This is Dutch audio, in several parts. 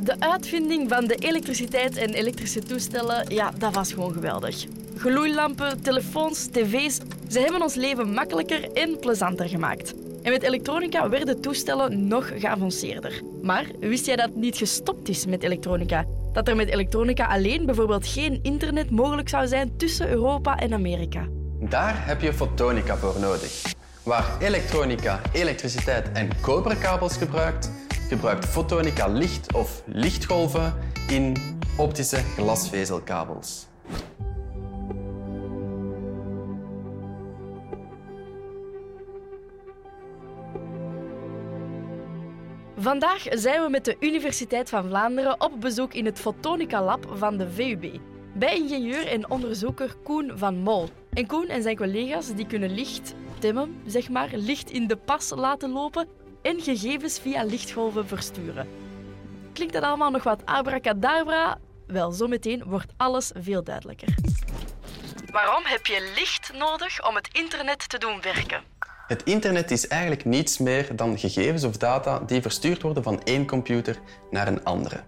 De uitvinding van de elektriciteit en elektrische toestellen, ja, dat was gewoon geweldig. Gloeilampen, telefoons, tv's, ze hebben ons leven makkelijker en plezanter gemaakt. En met elektronica werden toestellen nog geavanceerder. Maar wist jij dat het niet gestopt is met elektronica? Dat er met elektronica alleen bijvoorbeeld geen internet mogelijk zou zijn tussen Europa en Amerika? Daar heb je fotonica voor nodig. Waar elektronica elektriciteit en koperkabels gebruikt, gebruikt fotonica licht of lichtgolven in optische glasvezelkabels. Vandaag zijn we met de Universiteit van Vlaanderen op bezoek in het Fotonica Lab van de VUB. Bij ingenieur en onderzoeker Koen van Mol. En Koen en zijn collega's die kunnen licht timmen, zeg maar, licht in de pas laten lopen en gegevens via lichtgolven versturen. Klinkt dat allemaal nog wat abracadabra? Wel, zometeen wordt alles veel duidelijker. Waarom heb je licht nodig om het internet te doen werken? Het internet is eigenlijk niets meer dan gegevens of data die verstuurd worden van één computer naar een andere.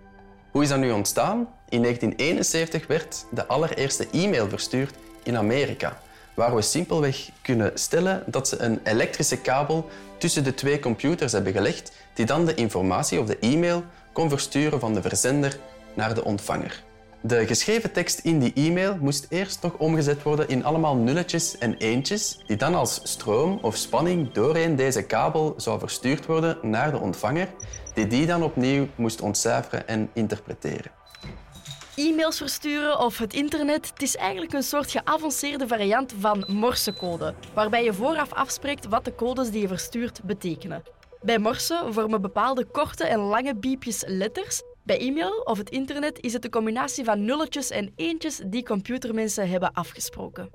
Hoe is dat nu ontstaan? In 1971 werd de allereerste e-mail verstuurd in Amerika, waar we simpelweg kunnen stellen dat ze een elektrische kabel tussen de twee computers hebben gelegd, die dan de informatie of de e-mail kon versturen van de verzender naar de ontvanger. De geschreven tekst in die e-mail moest eerst nog omgezet worden in allemaal nulletjes en eentjes, die dan als stroom of spanning doorheen deze kabel zou verstuurd worden naar de ontvanger, die die dan opnieuw moest ontcijferen en interpreteren. E-mails versturen of het internet, het is eigenlijk een soort geavanceerde variant van morsecode, waarbij je vooraf afspreekt wat de codes die je verstuurt betekenen. Bij morse vormen bepaalde korte en lange biepjes letters bij e-mail of het internet is het de combinatie van nulletjes en eentjes die computermensen hebben afgesproken.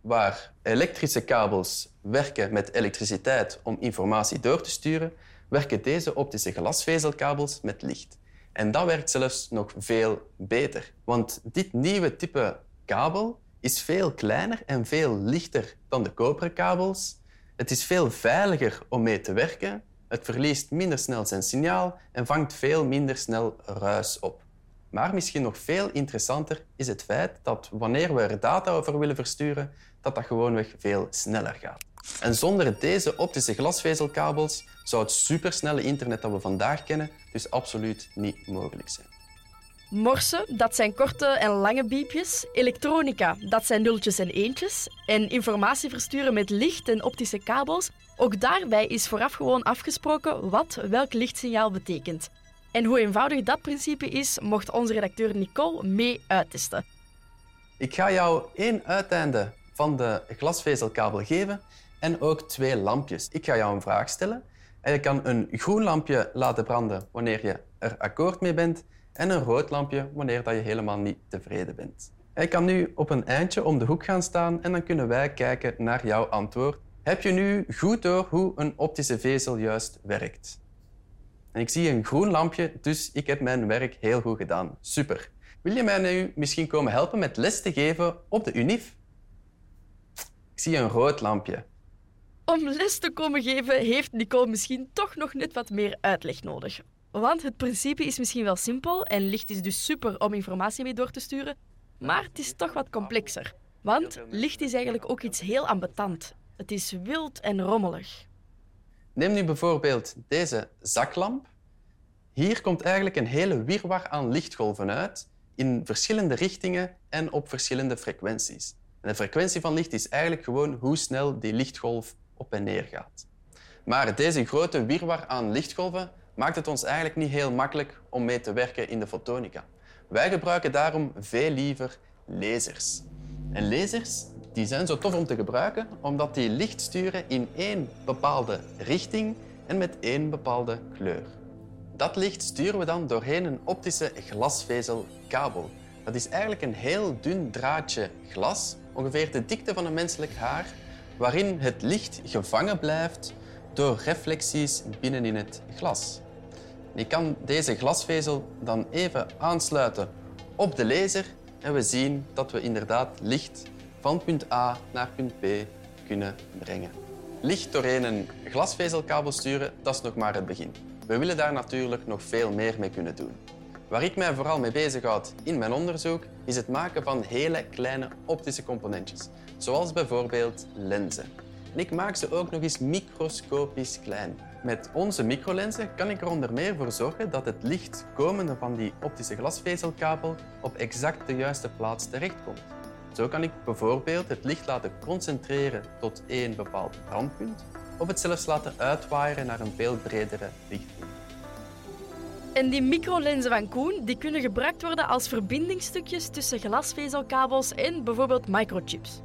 Waar elektrische kabels werken met elektriciteit om informatie door te sturen, werken deze optische glasvezelkabels met licht. En dat werkt zelfs nog veel beter. Want dit nieuwe type kabel is veel kleiner en veel lichter dan de koperen kabels. Het is veel veiliger om mee te werken het verliest minder snel zijn signaal en vangt veel minder snel ruis op. Maar misschien nog veel interessanter is het feit dat wanneer we er data over willen versturen, dat dat gewoonweg veel sneller gaat. En zonder deze optische glasvezelkabels zou het supersnelle internet dat we vandaag kennen dus absoluut niet mogelijk zijn. Morse, dat zijn korte en lange biepjes. Elektronica, dat zijn nulletjes en eentjes. En informatie versturen met licht en optische kabels. Ook daarbij is vooraf gewoon afgesproken wat welk lichtsignaal betekent. En hoe eenvoudig dat principe is, mocht onze redacteur Nicole mee uittesten. Ik ga jou één uiteinde van de glasvezelkabel geven en ook twee lampjes. Ik ga jou een vraag stellen en je kan een groen lampje laten branden wanneer je er akkoord mee bent en een rood lampje wanneer dat je helemaal niet tevreden bent. Je kan nu op een eindje om de hoek gaan staan en dan kunnen wij kijken naar jouw antwoord. Heb je nu goed door hoe een optische vezel juist werkt? En ik zie een groen lampje, dus ik heb mijn werk heel goed gedaan. Super. Wil je mij nu misschien komen helpen met les te geven op de UNIF? Ik zie een rood lampje. Om les te komen geven heeft Nicole misschien toch nog net wat meer uitleg nodig. Want het principe is misschien wel simpel en licht is dus super om informatie mee door te sturen, maar het is toch wat complexer. Want licht is eigenlijk ook iets heel ambetant. Het is wild en rommelig. Neem nu bijvoorbeeld deze zaklamp. Hier komt eigenlijk een hele wirwar aan lichtgolven uit in verschillende richtingen en op verschillende frequenties. En de frequentie van licht is eigenlijk gewoon hoe snel die lichtgolf op en neer gaat. Maar deze grote wirwar aan lichtgolven maakt het ons eigenlijk niet heel makkelijk om mee te werken in de fotonica. Wij gebruiken daarom veel liever lasers. En lasers die zijn zo tof om te gebruiken omdat die licht sturen in één bepaalde richting en met één bepaalde kleur. Dat licht sturen we dan doorheen een optische glasvezelkabel. Dat is eigenlijk een heel dun draadje glas, ongeveer de dikte van een menselijk haar, waarin het licht gevangen blijft door reflecties binnenin het glas. Je kan deze glasvezel dan even aansluiten op de laser en we zien dat we inderdaad licht van punt A naar punt B kunnen brengen. Licht doorheen een glasvezelkabel sturen, dat is nog maar het begin. we willen daar natuurlijk nog veel meer mee kunnen doen. Waar ik mij vooral mee bezighoud in mijn onderzoek is het maken van hele kleine optische componentjes, zoals bijvoorbeeld lenzen. En ik maak ze ook nog eens microscopisch klein. Met onze microlenzen kan ik er onder meer voor zorgen dat het licht komende van die optische glasvezelkabel op exact de juiste plaats terechtkomt. Zo kan ik bijvoorbeeld het licht laten concentreren tot één bepaald brandpunt of het zelfs laten uitwaaieren naar een veel bredere richting. En die microlenzen van Koen die kunnen gebruikt worden als verbindingstukjes tussen glasvezelkabels en bijvoorbeeld microchips.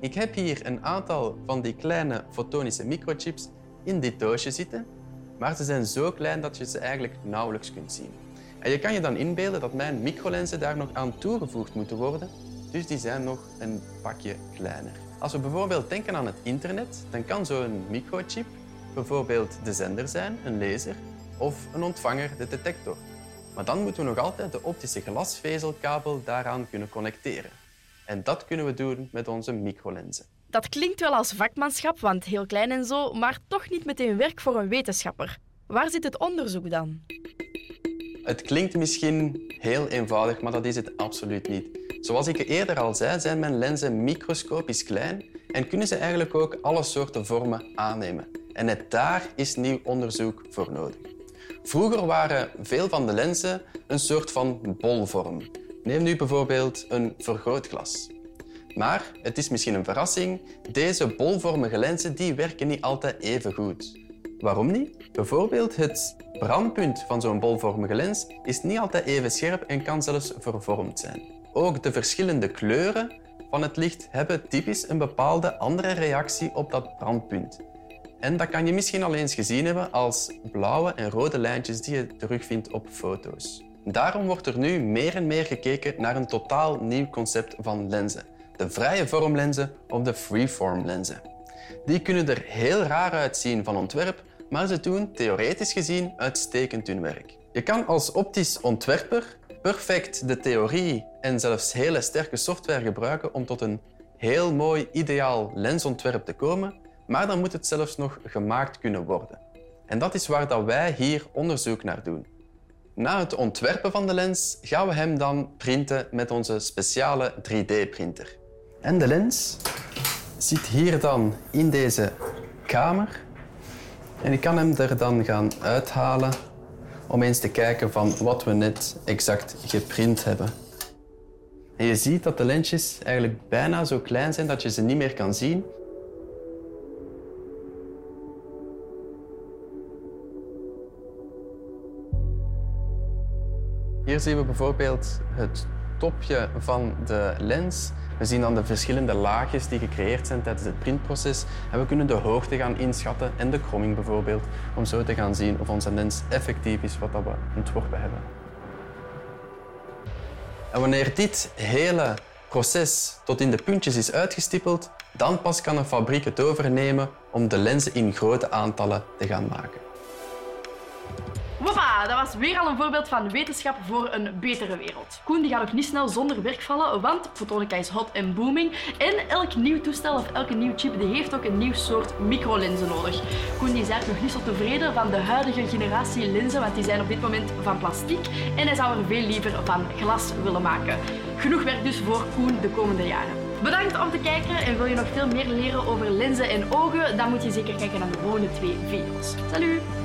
Ik heb hier een aantal van die kleine fotonische microchips in dit doosje zitten, maar ze zijn zo klein dat je ze eigenlijk nauwelijks kunt zien. En je kan je dan inbeelden dat mijn microlenzen daar nog aan toegevoegd moeten worden, dus die zijn nog een pakje kleiner. Als we bijvoorbeeld denken aan het internet, dan kan zo'n microchip bijvoorbeeld de zender zijn, een laser, of een ontvanger, de detector. Maar dan moeten we nog altijd de optische glasvezelkabel daaraan kunnen connecteren. En dat kunnen we doen met onze microlenzen. Dat klinkt wel als vakmanschap, want heel klein en zo, maar toch niet meteen werk voor een wetenschapper. Waar zit het onderzoek dan? Het klinkt misschien heel eenvoudig, maar dat is het absoluut niet. Zoals ik eerder al zei, zijn mijn lenzen microscopisch klein en kunnen ze eigenlijk ook alle soorten vormen aannemen. En net daar is nieuw onderzoek voor nodig. Vroeger waren veel van de lenzen een soort van bolvorm. Neem nu bijvoorbeeld een vergrootglas. Maar, het is misschien een verrassing, deze bolvormige lenzen die werken niet altijd even goed. Waarom niet? Bijvoorbeeld het brandpunt van zo'n bolvormige lens is niet altijd even scherp en kan zelfs vervormd zijn. Ook de verschillende kleuren van het licht hebben typisch een bepaalde andere reactie op dat brandpunt. En dat kan je misschien al eens gezien hebben als blauwe en rode lijntjes die je terugvindt op foto's. Daarom wordt er nu meer en meer gekeken naar een totaal nieuw concept van lenzen. De vrije vormlenzen of de freeform lenzen. Die kunnen er heel raar uitzien van ontwerp, maar ze doen theoretisch gezien uitstekend hun werk. Je kan als optisch ontwerper perfect de theorie en zelfs hele sterke software gebruiken om tot een heel mooi ideaal lensontwerp te komen, maar dan moet het zelfs nog gemaakt kunnen worden. En dat is waar dat wij hier onderzoek naar doen. Na het ontwerpen van de lens gaan we hem dan printen met onze speciale 3D-printer. En de lens zit hier dan in deze kamer. En ik kan hem er dan gaan uithalen om eens te kijken van wat we net exact geprint hebben. En je ziet dat de lensjes eigenlijk bijna zo klein zijn dat je ze niet meer kan zien. Hier zien we bijvoorbeeld het topje van de lens. We zien dan de verschillende laagjes die gecreëerd zijn tijdens het printproces. En we kunnen de hoogte gaan inschatten en de kromming bijvoorbeeld, om zo te gaan zien of onze lens effectief is wat we ontworpen hebben. En wanneer dit hele proces tot in de puntjes is uitgestippeld, dan pas kan een fabriek het overnemen om de lenzen in grote aantallen te gaan maken. Dat was weer al een voorbeeld van wetenschap voor een betere wereld. Koen die gaat ook niet snel zonder werk vallen, want fotonica is hot en booming. En elk nieuw toestel of elke nieuw chip die heeft ook een nieuw soort microlenzen nodig. Koen die is eigenlijk nog niet zo tevreden van de huidige generatie lenzen, want die zijn op dit moment van plastic. En hij zou er veel liever van glas willen maken. Genoeg werk dus voor Koen de komende jaren. Bedankt om te kijken en wil je nog veel meer leren over lenzen en ogen, dan moet je zeker kijken naar de volgende twee video's. Salut!